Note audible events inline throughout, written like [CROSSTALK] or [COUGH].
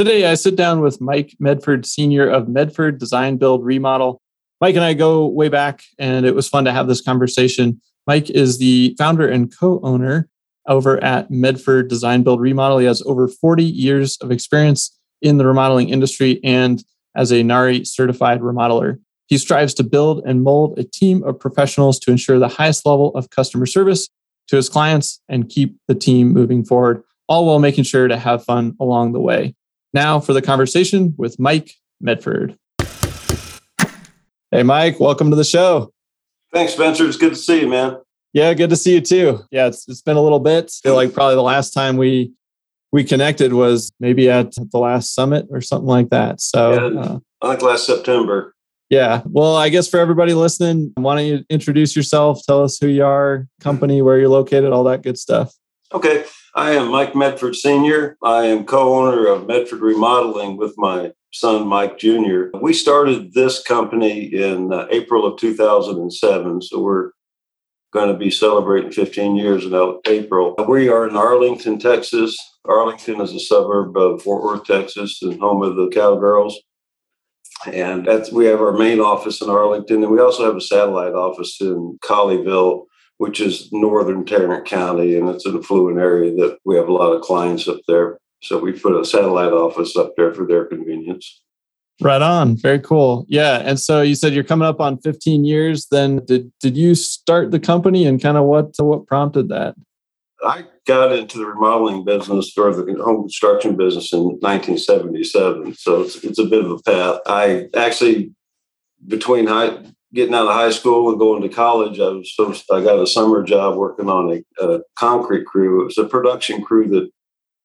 Today, I sit down with Mike Medford, Sr. of Medford Design Build Remodel. Mike and I go way back, and it was fun to have this conversation. Mike is the founder and co owner over at Medford Design Build Remodel. He has over 40 years of experience in the remodeling industry and as a NARI certified remodeler. He strives to build and mold a team of professionals to ensure the highest level of customer service to his clients and keep the team moving forward, all while making sure to have fun along the way. Now for the conversation with Mike Medford. Hey, Mike, welcome to the show. Thanks, Spencer. It's good to see you, man. Yeah, good to see you too. Yeah, it's, it's been a little bit. I feel like probably the last time we we connected was maybe at the last summit or something like that. So yeah, uh, I think last September. Yeah. Well, I guess for everybody listening, why don't you introduce yourself? Tell us who you are, company, where you're located, all that good stuff. Okay. I am Mike Medford Sr. I am co owner of Medford Remodeling with my son, Mike Jr. We started this company in uh, April of 2007. So we're going to be celebrating 15 years in April. We are in Arlington, Texas. Arlington is a suburb of Fort Worth, Texas, and home of the Cowgirls. And we have our main office in Arlington, and we also have a satellite office in Colleyville, which is northern Tarrant County, and it's an affluent area that we have a lot of clients up there. So we put a satellite office up there for their convenience. Right on. Very cool. Yeah. And so you said you're coming up on 15 years. Then did did you start the company and kind of what what prompted that? I got into the remodeling business or the home construction business in 1977. So it's, it's a bit of a path. I actually, between high, getting out of high school and going to college, I was I got a summer job working on a, a, concrete crew. It was a production crew that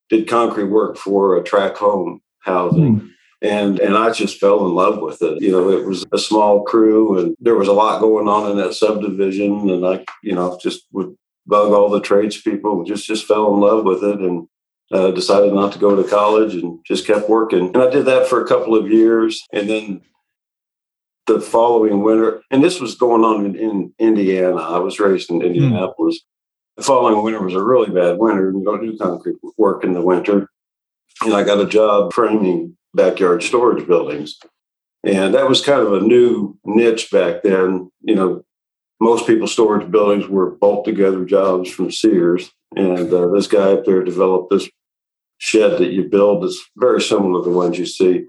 did concrete work for a track home housing. Mm. And and I just fell in love with it. You know, it was a small crew and there was a lot going on in that subdivision. And I, you know, just would bug all the tradespeople, just just fell in love with it and uh, decided not to go to college and just kept working. And I did that for a couple of years, and then the following winter, and this was going on in, in Indiana. I was raised in hmm. Indianapolis. Mm. The following winter was a really bad winter. You don't do concrete work in the winter, and I got a job framing backyard storage buildings. And that was kind of a new niche back then. You know, most people's storage buildings were bolt together jobs from Sears. And uh, this guy up there developed this shed that you build that's very similar to the ones you see.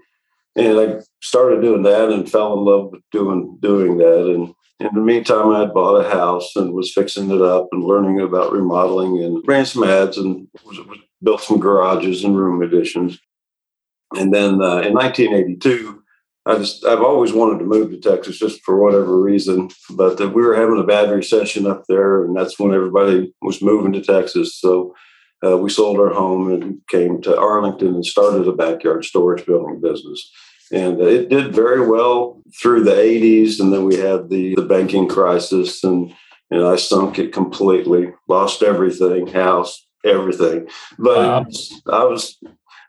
And I started doing that and fell in love with doing doing that. And in the meantime, I had bought a house and was fixing it up and learning about remodeling and ran some ads and was, was built some garages and room additions. And then uh, in 1982, I just I've always wanted to move to Texas just for whatever reason, but we were having a bad recession up there, and that's when everybody was moving to Texas. So uh, we sold our home and came to Arlington and started a backyard storage building business. And it did very well through the 80s, and then we had the the banking crisis, and and I sunk it completely, lost everything, house, everything. But wow. I was,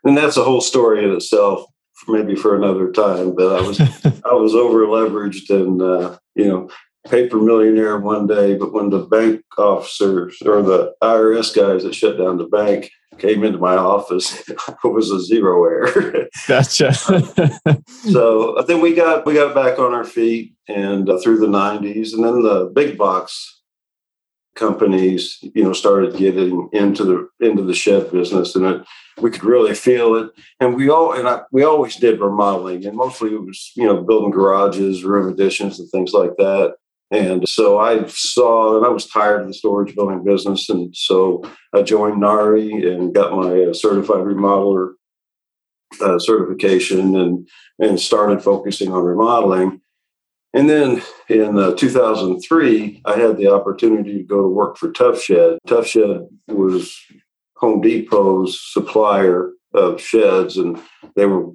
and that's a whole story in itself maybe for another time. But I was [LAUGHS] I was over leveraged and uh, you know paper millionaire one day, but when the bank officers or the IRS guys that shut down the bank came into my office, [LAUGHS] it was a Zeroair. [LAUGHS] gotcha. [LAUGHS] so then we got we got back on our feet and uh, through the '90s, and then the big box companies, you know, started getting into the into the shed business, and it, we could really feel it. And we all and I, we always did remodeling, and mostly it was you know building garages, room additions, and things like that. And so I saw, and I was tired of the storage building business, and so I joined NARI and got my uh, certified remodeler uh, certification, and and started focusing on remodeling. And then in uh, 2003, I had the opportunity to go to work for Tuff Shed. Tuff Shed was Home Depot's supplier of sheds, and they were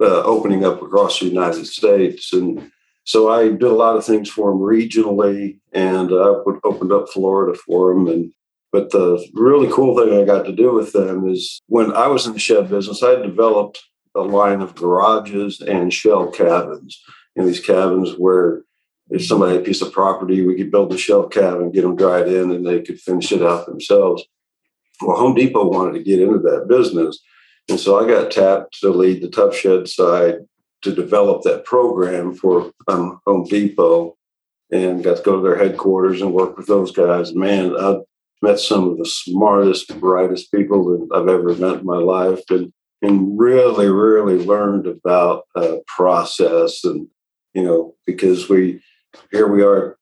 uh, opening up across the United States. And so I did a lot of things for them regionally, and I uh, opened up Florida for them. And but the really cool thing I got to do with them is when I was in the shed business, I developed a line of garages and shell cabins in these cabins where if somebody had a piece of property, we could build a shell cabin, get them dried in, and they could finish it out themselves. Well, Home Depot wanted to get into that business. And so I got tapped to lead the Tuff Shed side to develop that program for um, Home Depot and got to go to their headquarters and work with those guys. Man, I've met some of the smartest, brightest people that I've ever met in my life and, and really, really learned about uh, process and you know, because we here we are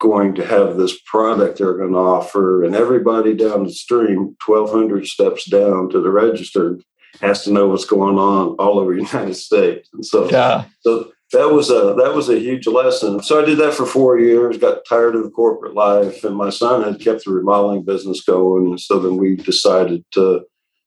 going to have this product they're going to offer, and everybody down the stream, 1,200 steps down to the register, has to know what's going on all over the [LAUGHS] United States. And so, yeah. so that was a that was a huge lesson. So I did that for four years. Got tired of the corporate life, and my son had kept the remodeling business going. And so then we decided to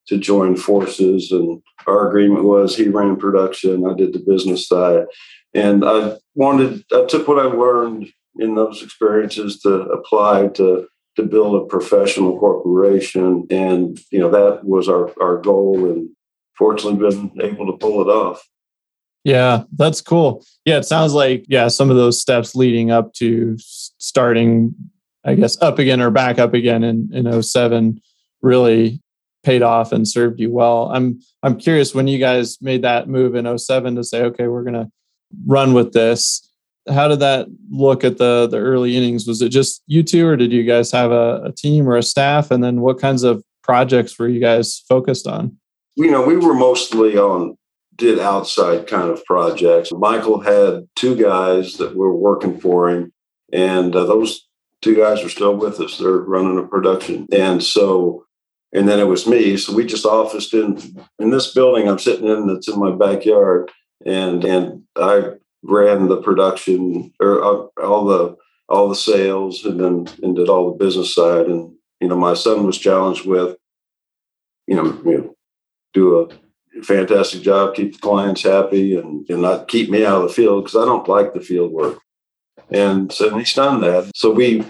to join forces, and our agreement was he ran production, I did the business side. And I wanted, I took what I learned in those experiences to apply to to build a professional corporation. And, you know, that was our, our goal and fortunately been able to pull it off. Yeah, that's cool. Yeah, it sounds like, yeah, some of those steps leading up to starting, I guess, up again or back up again in, in 07 really paid off and served you well. I'm I'm curious when you guys made that move in 07 to say, okay, we're gonna run with this. How did that look at the the early innings? Was it just you two, or did you guys have a, a team or a staff? And then what kinds of projects were you guys focused on? You know, we were mostly on did outside kind of projects. Michael had two guys that were working for him, and uh, those two guys are still with us. They're running a production, and so and then it was me. So we just officed in in this building I'm sitting in that's in my backyard and and I ran the production or uh, all the all the sales and then and did all the business side and you know my son was challenged with you know, you know do a fantastic job keep the clients happy and, and not keep me out of the field because I don't like the field work and so he's done that so we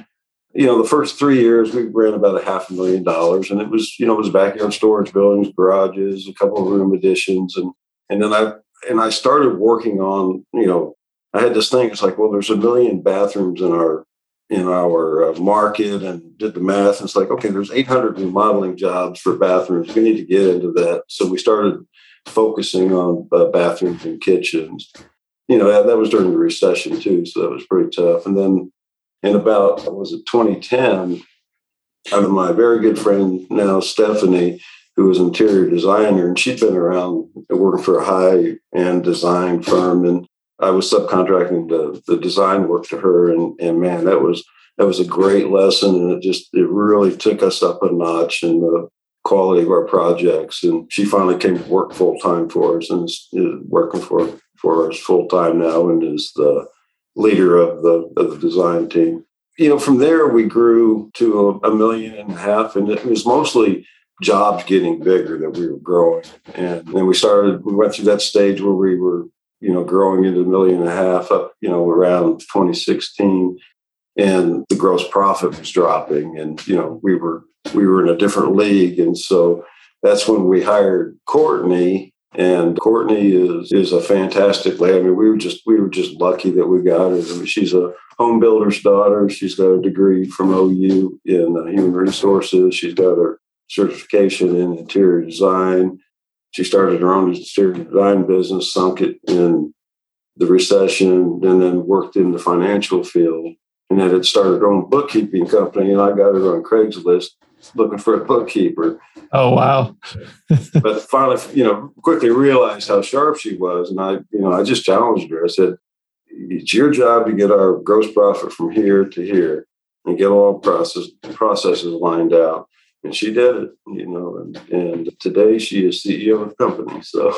you know the first three years we ran about a half a million dollars and it was you know it was backyard storage buildings garages a couple of room additions and and then I and I started working on, you know, I had this thing. It's like, well, there's a million bathrooms in our in our uh, market, and did the math. And it's like, okay, there's 800 remodeling jobs for bathrooms. We need to get into that. So we started focusing on uh, bathrooms and kitchens. You know, that, that was during the recession too, so that was pretty tough. And then in about was it 2010, out of my very good friend now Stephanie who was an interior designer, and she'd been around working for a high end design firm, and I was subcontracting the, the design work to her, and and man, that was that was a great lesson, and it just it really took us up a notch in the quality of our projects. And she finally came to work full time for us, and is, is working for for us full time now, and is the leader of the of the design team. You know, from there we grew to a, a million and a half, and it was mostly jobs getting bigger that we were growing. And then we started, we went through that stage where we were, you know, growing into a million and a half up, you know, around 2016. And the gross profit was dropping. And, you know, we were, we were in a different league. And so that's when we hired Courtney. And Courtney is is a fantastic lady. I mean, we were just we were just lucky that we got her. I mean, she's a home builder's daughter. She's got a degree from OU in uh, human resources. She's got her certification in interior design. She started her own interior design business, sunk it in the recession, and then worked in the financial field. and then it started her own bookkeeping company, and I got her on Craigslist looking for a bookkeeper. Oh wow! [LAUGHS] but finally, you know, quickly realized how sharp she was, and I, you know, I just challenged her. I said, "It's your job to get our gross profit from here to here, and get all process processes lined out." And she did it, you know, and, and today she is CEO of the company. So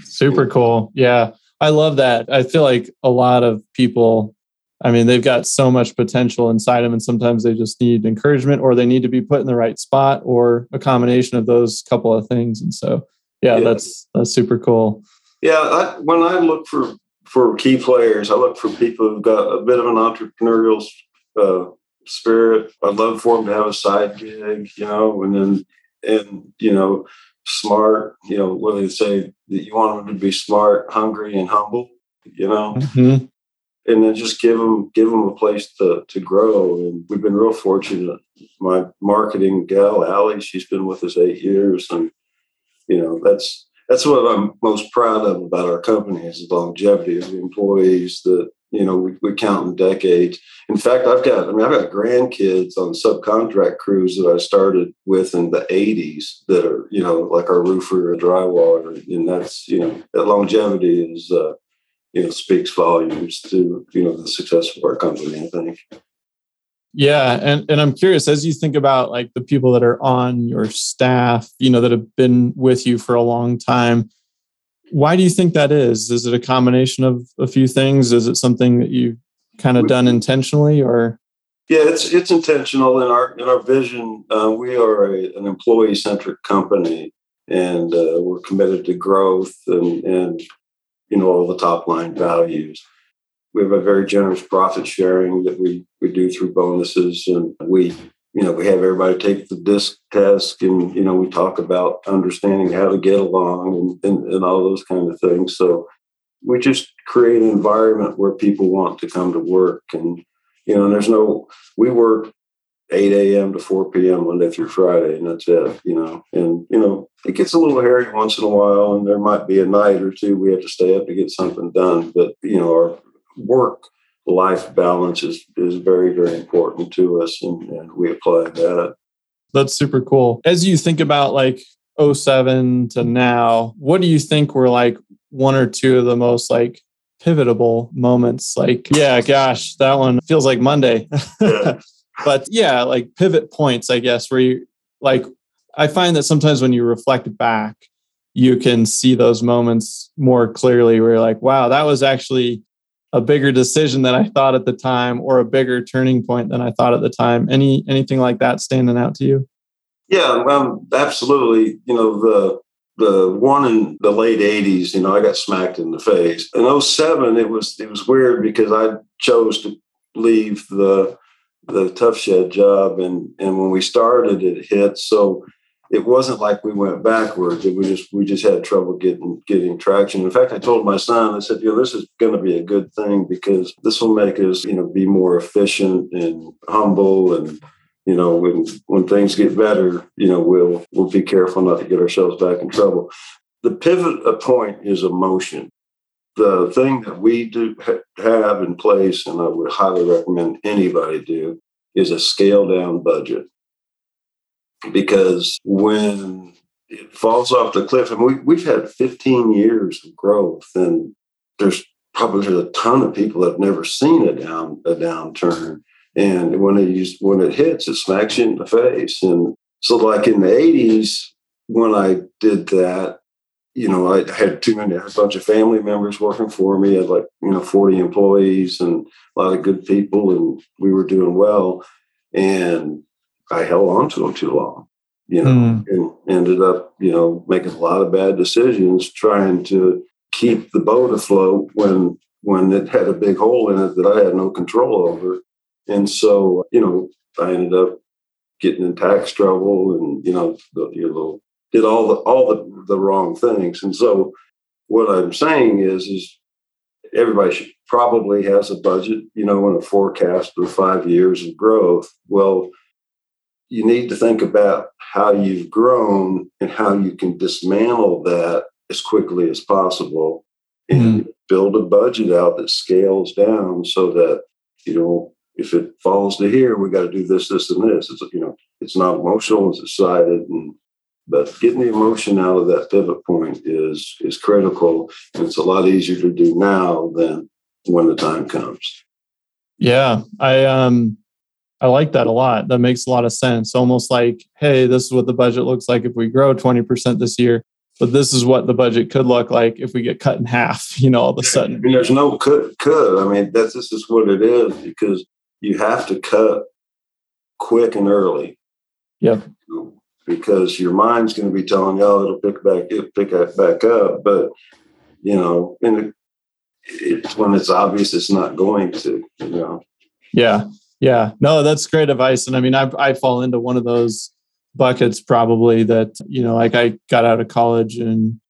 super cool. Yeah, I love that. I feel like a lot of people I mean, they've got so much potential inside them, and sometimes they just need encouragement or they need to be put in the right spot or a combination of those couple of things. And so, yeah, yeah. that's that's super cool. Yeah, I, when I look for for key players, I look for people who've got a bit of an entrepreneurial uh, spirit. I'd love for them to have a side gig, you know, and then and you know, smart. You know, what they say that you want them to be smart, hungry, and humble. You know. Mm-hmm and then just give them give them a place to to grow. And we've been real fortunate. My marketing gal, Allie, she's been with us eight years, and you know that's that's what I'm most proud of about our company is the longevity of the employees. That you know we, we count in decades. In fact, I've got I mean I've got grandkids on subcontract crews that I started with in the '80s that are you know like our roofer, or drywaller, and that's you know that longevity is. Uh, you know speaks volumes to you know the success of our company. I think. Yeah, and and I'm curious as you think about like the people that are on your staff, you know, that have been with you for a long time. Why do you think that is? Is it a combination of a few things? Is it something that you've kind of done intentionally, or? Yeah, it's it's intentional in our in our vision. Uh, we are a, an employee centric company, and uh, we're committed to growth and and you know all the top line values. We have a very generous profit sharing that we we do through bonuses, and we you know we have everybody take the disc test, and you know we talk about understanding how to get along and, and, and all those kind of things. So we just create an environment where people want to come to work, and you know, and there's no we work 8 a.m. to 4 p.m. Monday through Friday, and that's it, you know. And, you know, it gets a little hairy once in a while, and there might be a night or two we have to stay up to get something done. But, you know, our work life balance is, is very, very important to us, and, and we apply that. That's super cool. As you think about like 07 to now, what do you think were like one or two of the most like pivotable moments? Like, yeah, gosh, that one feels like Monday. Yeah [LAUGHS] but yeah, like pivot points, I guess, where you like, I find that sometimes when you reflect back, you can see those moments more clearly where you're like, wow, that was actually a bigger decision than I thought at the time or a bigger turning point than I thought at the time. Any anything like that standing out to you? Yeah, um, absolutely. You know, the the one in the late 80s, you know, I got smacked in the face. In 07, it was it was weird because I chose to leave the the Tuff Shed job and and when we started it hit so it wasn't like we went backwards. We just we just had trouble getting getting traction. In fact i told my son i said you know this is going to be a good thing because this will make us you know be more efficient and humble and you know when when things get better you know we'll we'll be careful not to get ourselves back in trouble. The pivot point is emotion. The thing that we do have in place, and I would highly recommend anybody do, is a scale down budget. Because when it falls off the cliff, and we, we've had 15 years of growth, and there's probably a ton of people that have never seen a down a downturn. And when it when it hits, it smacks you in the face. And so, like in the 80s, when I did that, you know, I had too many, a bunch of family members working for me. I had like, you know, 40 employees and a lot of good people, and we were doing well. And I held on to them too long, you know, mm. and ended up, you know, making a lot of bad decisions trying to keep the boat afloat when when it had a big hole in it that I had no control over. And so, you know, I ended up getting in tax trouble and, you know, the, you know, did all the all the, the wrong things. And so what I'm saying is is everybody should probably has a budget, you know, and a forecast of five years of growth. Well, you need to think about how you've grown and how you can dismantle that as quickly as possible and mm build a budget out that scales down so that you know if it falls to here, we got to do this, this, and this. It's you know, it's not emotional, it's decided, and but getting the emotion out of that pivot point is is critical, and it's a lot easier to do now than when the time comes. Yeah, I um I like that a lot. That makes a lot of sense. Almost like, hey, this is what the budget looks like if we grow 20% this year, but this is what the budget could look like if we get cut in half, [LAUGHS] you know, all of a sudden. I mean, there's no could could. I mean, that's this is what it is because you have to cut quick and early. Yep. Because your mind's going to be telling you, oh, it'll pick back, it'll pick back up. But, you know, and it's when it's obvious it's not going to, you know. Yeah. Yeah. No, that's great advice. And I mean, I, I fall into one of those buckets probably that, you know, like I got out of college in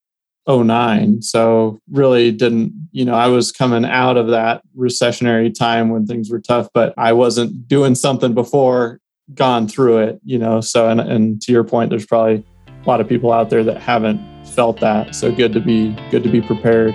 09. So really didn't, you know, I was coming out of that recessionary time when things were tough, but I wasn't doing something before gone through it, you know. So and and to your point, there's probably a lot of people out there that haven't felt that. So good to be good to be prepared.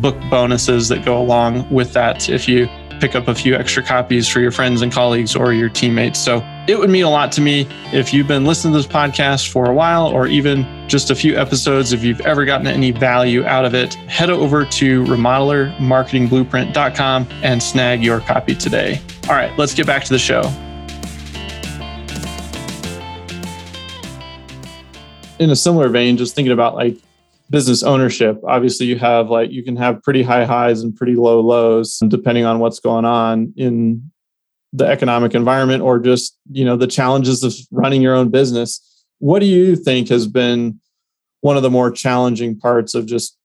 book bonuses that go along with that if you pick up a few extra copies for your friends and colleagues or your teammates. So it would mean a lot to me if you've been listening to this podcast for a while or even just a few episodes. If you've ever gotten any value out of it, head over to remodelermarketingblueprint.com and snag your copy today. All right, let's get back to the show. In a similar vein, just thinking about like business ownership. Obviously you have like you can have pretty high highs and pretty low lows depending on what's going on in the economic environment or just you know the challenges of running your own business what do you think has been one of the more challenging parts of just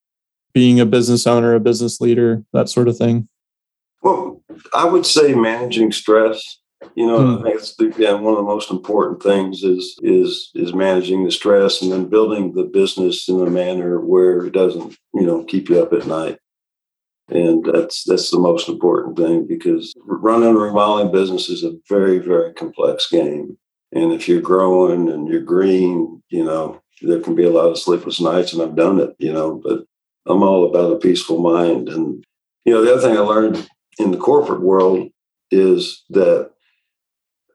being a business owner a business leader that sort of thing? Well i would say managing stress you know, mm. I think it's the, yeah, one of the most important things is is is managing the stress and then building the business in a manner where it doesn't, you know, keep you up at night. And that's that's the most important thing because running a remodeling business is a very very complex game. And if you're growing and you're green, you know, there can be a lot of sleepless nights, and I've done it, you know. But I'm all about a peaceful mind. And you know, the other thing I learned in the corporate world is that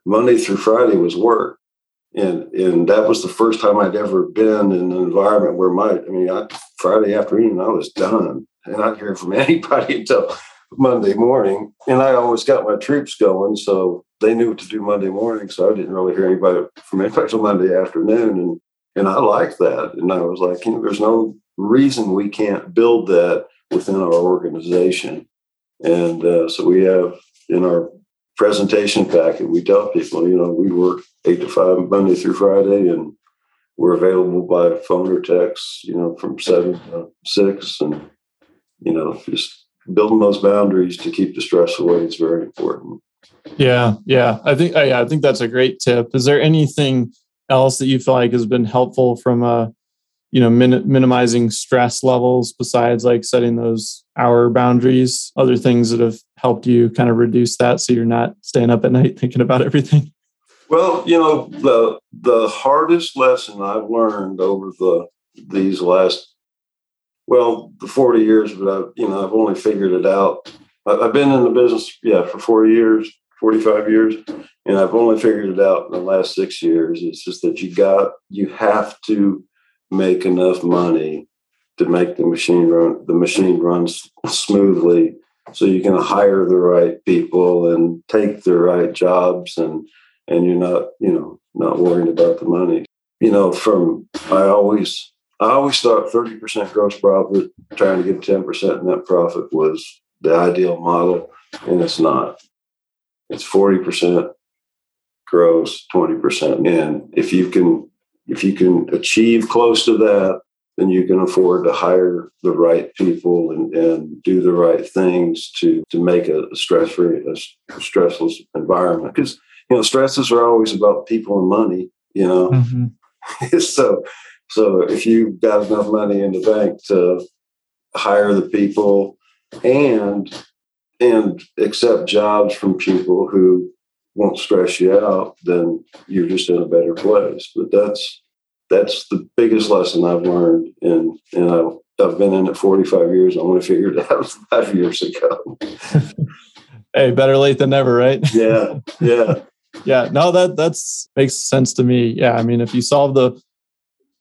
Monday through Friday was work. And, and that was the first time I'd ever been in an environment where my, I mean, I, Friday afternoon, I was done and I'd hear from [LAUGHS] anybody until Monday morning. And I always got my troops going. So they knew what to do Monday morning. So I didn't really hear anybody from anybody [LAUGHS] until Monday afternoon. And, and I liked that. And I was like, you know, there's no reason we can't build that within our organization. And uh, so we have in our presentation packet, we tell people, you know, we work eight to five Monday through Friday, and we're available by phone or text, you know, from seven to six, and you know, just building those boundaries to keep the stress away is very important. Yeah, yeah, I think I, I think that's a great tip. Is there anything else that you feel like has been helpful from a you know min- minimizing stress levels besides like setting those hour boundaries other things that have helped you kind of reduce that so you're not staying up at night [LAUGHS] thinking about everything? Well you know the the hardest lesson i've learned over the these last well the 40 years but I've you know i've only figured it out. I've been in the business yeah for 40 years 45 years and i've only figured it out in the last six years. It's just that you got you have to make enough money to make the machine run the machine runs smoothly so you can hire the right people and take the right jobs and and you're not you know not worrying about the money you know from i always I always thought 30% gross profit, trying to get 10% net profit was the ideal model, and it's not. It's 40% gross, 20% in. If you can if you can achieve close to that, then you can afford to hire the right people and, and do the right things to to make a stress free a stressless environment. Because you know stresses are always about people and money. You know, mm-hmm. [LAUGHS] so so if you've got enough money in the bank to hire the people and and accept jobs from people who won't stress you out, then you're just in a better place. But that's that's the biggest lesson I've learned, and and I've, I've been in it 45 years. I want to figure it out [LAUGHS] five years ago. [LAUGHS] hey, better late than never, right? [LAUGHS] yeah, yeah, yeah. No, that that's makes sense to me. Yeah, I mean, if you solve the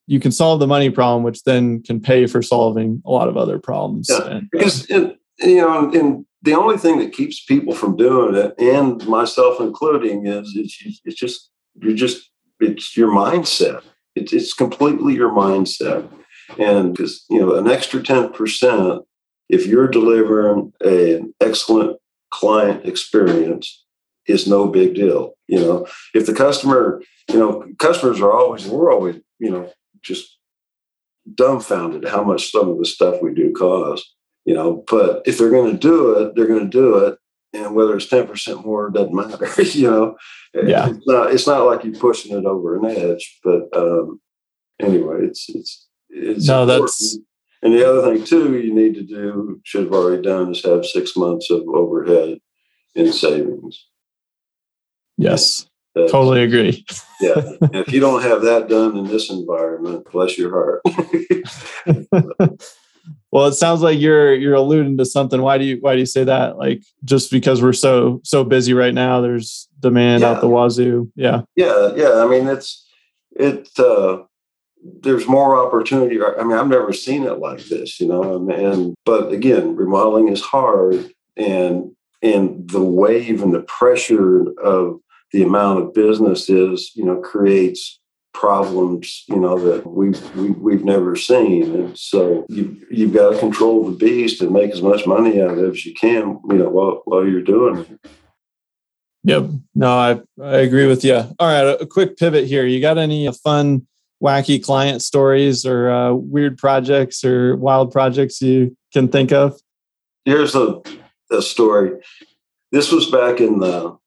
you can solve the money problem, which then can pay for solving a lot of other problems. Yeah, and, because you know, and the only thing that keeps people from doing it, and myself including, is it's, it's just you're just it's your mindset. It's it's completely your mindset, and because you know an extra ten percent, if you're delivering a, an excellent client experience, is no big deal. You know, if the customer, you know, customers are always we're always you know just dumbfounded how much some of the stuff we do costs you know but if they're going to do it they're going to do it and whether it's 10% more doesn't matter [LAUGHS] you know? Yeah. it's not, it's not like you're pushing it over an edge but um, anyway it's it's it's no important. that's and the other thing too you need to do should have already done is have six months of overhead in savings. Yes. That's, totally agree. [LAUGHS] Yeah if you don't have that done in this environment bless your heart [LAUGHS] well, it sounds like you're you're alluding to something. Why do you why do you say that? Like just because we're so so busy right now, there's demand yeah. out the wazoo. Yeah. Yeah, yeah. I mean, it's it. Uh, there's more opportunity. I mean, I've never seen it like this, you know. And but again, remodeling is hard, and and the wave and the pressure of the amount of business is, you know, creates problems, you know, that we've we, have we have never seen. And so you you've got to control the beast and make as much money out of it as you can, you know, while while you're doing it. Yep. No, I I agree with you. All right, a, quick pivot here. You got any fun, wacky client stories or uh, weird projects or wild projects you can think of? Here's a, a story. This was back in the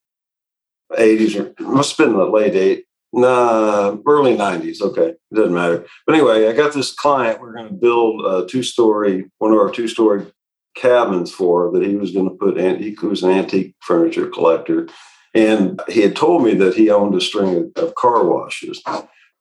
80s, or must have been the late 80s Nah, early 90s. Okay. It doesn't matter. But anyway, I got this client. We're going to build a two story, one of our two story cabins for that he was going to put, in. he was an antique furniture collector. And he had told me that he owned a string of, of car washes.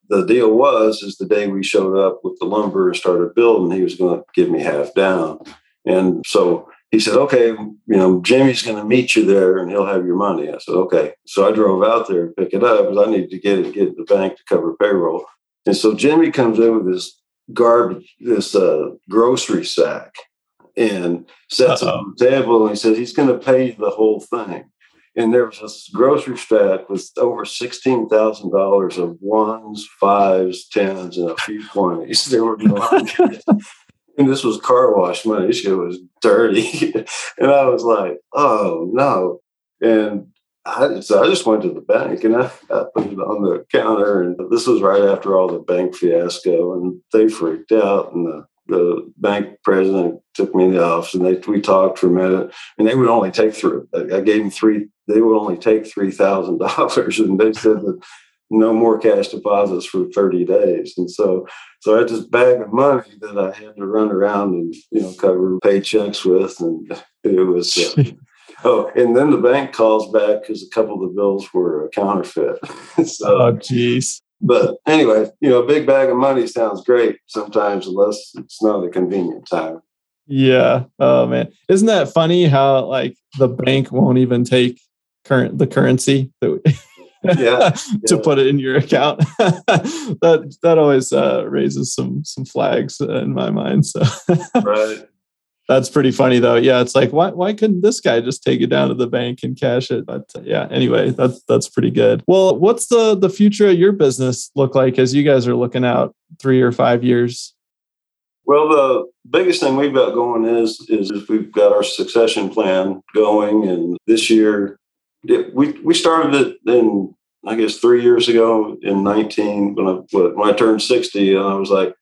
The deal was, is the day we showed up with the lumber and started building, he was going to give me half down. And so he said, okay, you know, Jimmy's going to meet you there and he'll have your money. I said, okay. So I drove out there and pick it up because I needed to get it, get it the bank to cover payroll. And so Jimmy comes in with this garbage, this uh, grocery sack and sets Uh-oh. it on the table and he says he's going to pay the whole thing. And there was this grocery stack with over sixteen thousand dollars of ones, fives, tens, and a few twenties. There were no [LAUGHS] and [LAUGHS] this was car wash money. This shit was dirty. [LAUGHS] and I was like, oh no. And I, so I just went to the bank and I, I, put it on the counter. And this was right after all the bank fiasco. And they freaked out. And the, the bank president took me in the office and they, we talked for a minute. And they would only take three, I gave them three, they would only take $3,000. [LAUGHS] And they said that no more cash deposits for 30 days. And so so I had this bag of money that I had to run around and you know cover paychecks with, and it was. Uh, [LAUGHS] oh, and then the bank calls back because a couple of the bills were a counterfeit. [LAUGHS] so, oh, jeez. But anyway, you know, a big bag of money sounds great sometimes, unless it's not a convenient time. Yeah. Oh man, isn't that funny how like the bank won't even take current the currency that yeah, [LAUGHS] to put it in your account. [LAUGHS] that that always uh, raises some some flags in my mind. So right. [LAUGHS] That's pretty funny though. Yeah, it's like why why couldn't this guy just take it down to the bank and cash it? But uh, yeah, anyway, that's that's pretty good. Well, what's the the future of your business look like as you guys are looking out three or five years? Well, the biggest thing we've got going is is we've got our succession plan going, and this year we we started it in I guess three years ago in 19 when I when I turned 60, and I was like,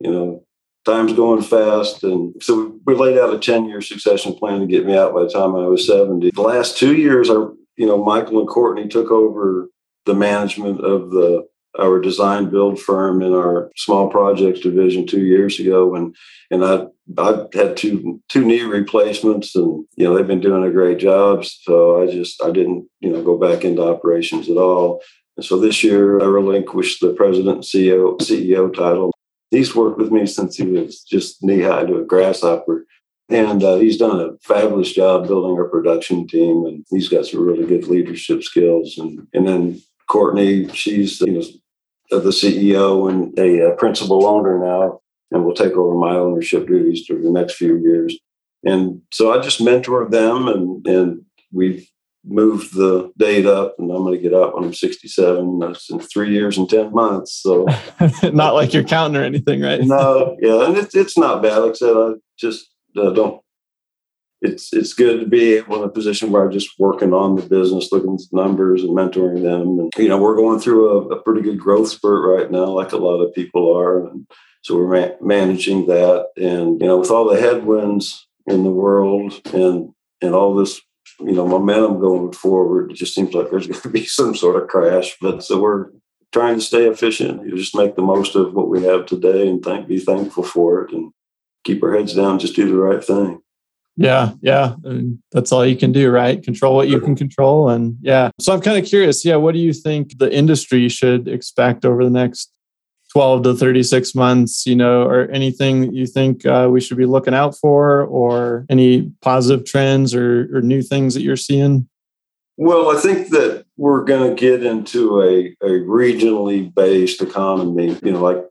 you know, time's going fast, and so we laid out a 10 year succession plan to get me out by the time I was 70. The last two years, I you know Michael and Courtney took over the management of the our design build firm in our small projects division two years ago and and I I had two two knee replacements and you know they've been doing a great job so I just I didn't you know go back into operations at all. And so this year I relinquished the president CEO CEO title. He's worked with me since he was just knee high to a grasshopper and uh, he's done a fabulous job building our production team and he's got some really good leadership skills and and then Courtney, she's you know the CEO and a, principal owner now, and will take over my ownership duties for the next few years. And so I just mentor them, and and we've moved the date up, and I'm going to get out when I'm 67. That's in three years and 10 months. So [LAUGHS] not like you're counting or anything, right? no, yeah, and it's it's not bad. Like I said, I just uh, don't it's it's good to be in a position where I'm just working on the business, looking at numbers and mentoring them. And you know, we're going through a, a pretty good growth spurt right now, like a lot of people are. And so we're ma- managing that. And you know, with all the headwinds in the world and and all this you know momentum going forward, it just seems like there's [LAUGHS] going to be some sort of crash. But so we're trying to stay efficient. You just make the most of what we have today and thank be thankful for it and keep our heads down. Just do the right thing. Yeah, yeah. And that's all you can do, right? Control what you can control. And yeah. So I'm kind of curious. Yeah. What do you think the industry should expect over the next 12 to 36 months, you know, or anything that you think uh, we should be looking out for, or any positive trends or, or new things that you're seeing? Well, I think that we're going to get into a, a regionally based economy, you know, like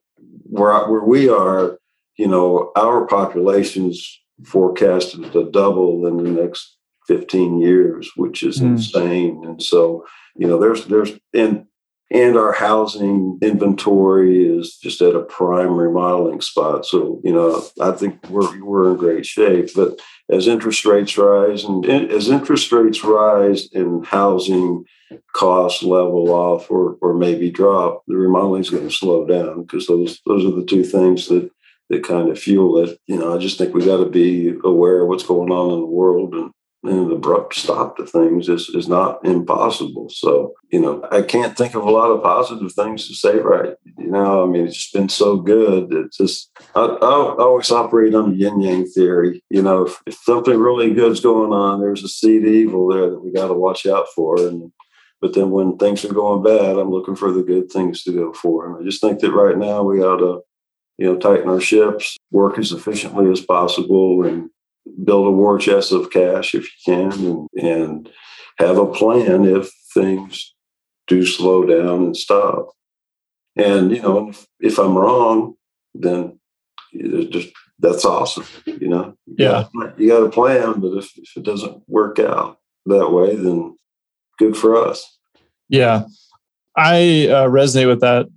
where, where we are, you know, our populations forecasted to double in the next 15 years, which is mm. insane. And so, you know, there's there's and and our housing inventory is just at a prime remodeling spot. So, you know, I think we're we're in great shape. But as interest rates rise and as interest rates rise and housing costs level off or or maybe drop, the remodeling is going to slow down because those those are the two things that that kind of fuel it. You know, I just think we got to be aware of what's going on in the world and, and an abrupt stop to things is, is not impossible. So, you know, I can't think of a lot of positive things to say right. You know, I mean, it's just been so good. It's just, I, I always operate on the yin yang theory. You know, if, if something really good's going on, there's a seed of evil there that we got to watch out for. And, but then when things are going bad, I'm looking for the good things to go for. And I just think that right now we ought to you know, tighten our ships, work as efficiently as possible, and build a war chest of cash if you can, and, and have a plan if things do slow down and stop. And you know, if, if I'm wrong, then just that's awesome. You know, yeah, you got a plan, but if, if it doesn't work out that way, then good for us. Yeah, I uh, resonate with that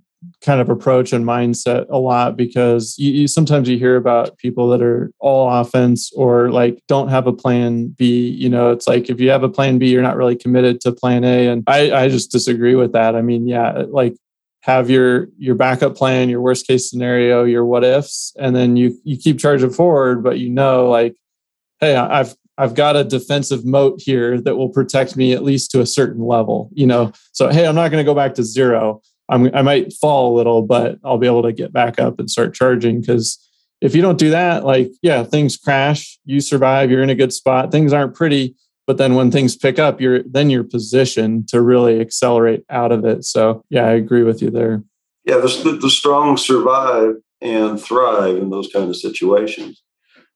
kind of approach and mindset a lot because you, you, sometimes you hear about people that are all offense or like don't have a plan B. You know, it's like if you have a plan B, you're not really committed to plan A. And I, I just disagree with that. I mean, yeah, like have your your backup plan, your worst case scenario, your what ifs, and then you you keep charging forward, but you know, like, hey, I've I've got a defensive moat here that will protect me at least to a certain level, you know. So hey, I'm not going to go back to zero I'm, I might fall a little, but I'll be able to get back up and start charging. Because if you don't do that, like, yeah, things crash, you survive, you're in a good spot. Things aren't pretty, but then when things pick up, you're then you're positioned to really accelerate out of it. So, yeah, I agree with you there. Yeah, the, the strong survive and thrive in those kind of situations.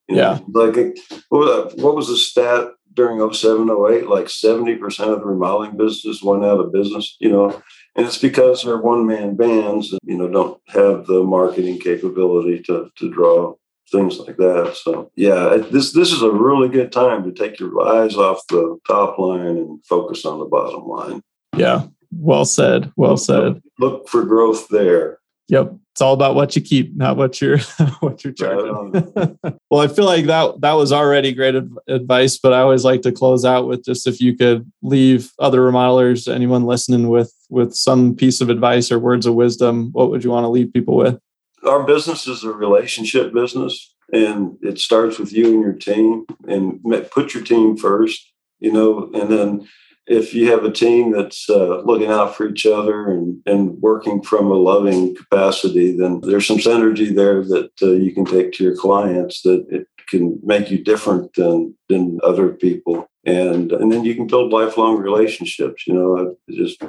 You know, yeah. Like, what was the stat during 07, 08? Like 70% of the remodeling businesses went out of business, you know, and it's because they're one man bands that, you know, don't have the marketing capability to, to draw things like that. So yeah, this this is a really good time to take your eyes off the top line and focus on the bottom line. Yeah. Well said. Well said. Look for growth there. Yep. It's all about what you keep, not what you're [LAUGHS] what you're charging. [LAUGHS] well, I feel like that that was already great advice, but I always like to close out with just if you could leave other remodelers, anyone listening with with some piece of advice or words of wisdom, what would you want to leave people with? Our business is a relationship business and it starts with you and your team and put your team first, you know, and then if you have a team that's uh, looking out for each other and, and working from a loving capacity, then there's some synergy there that uh, you can take to your clients that it can make you different than than other people, and and then you can build lifelong relationships. You know, just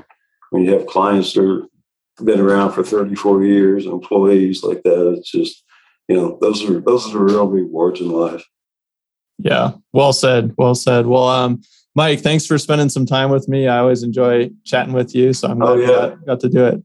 when you have clients that are been around for 34 years, employees like that, it's just you know those are those are the real rewards in life. Yeah, well said. Well said. Well, um, Mike, thanks for spending some time with me. I always enjoy chatting with you, so I'm oh, glad oh, yeah. got, got to do it.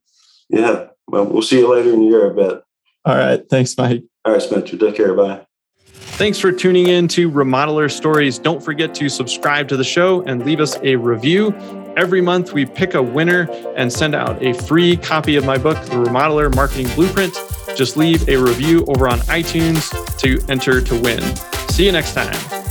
Yeah. Well, we'll see you later in the year, I bet. All right. Thanks, Mike. All right, Spencer. Take care. Bye. Thanks for tuning in to Remodeler Stories. Don't forget to subscribe to the show and leave us a review. Every month, we pick a winner and send out a free copy of my book, The Remodeler Marketing Blueprint. Just leave a review over on iTunes to enter to win. See you next time.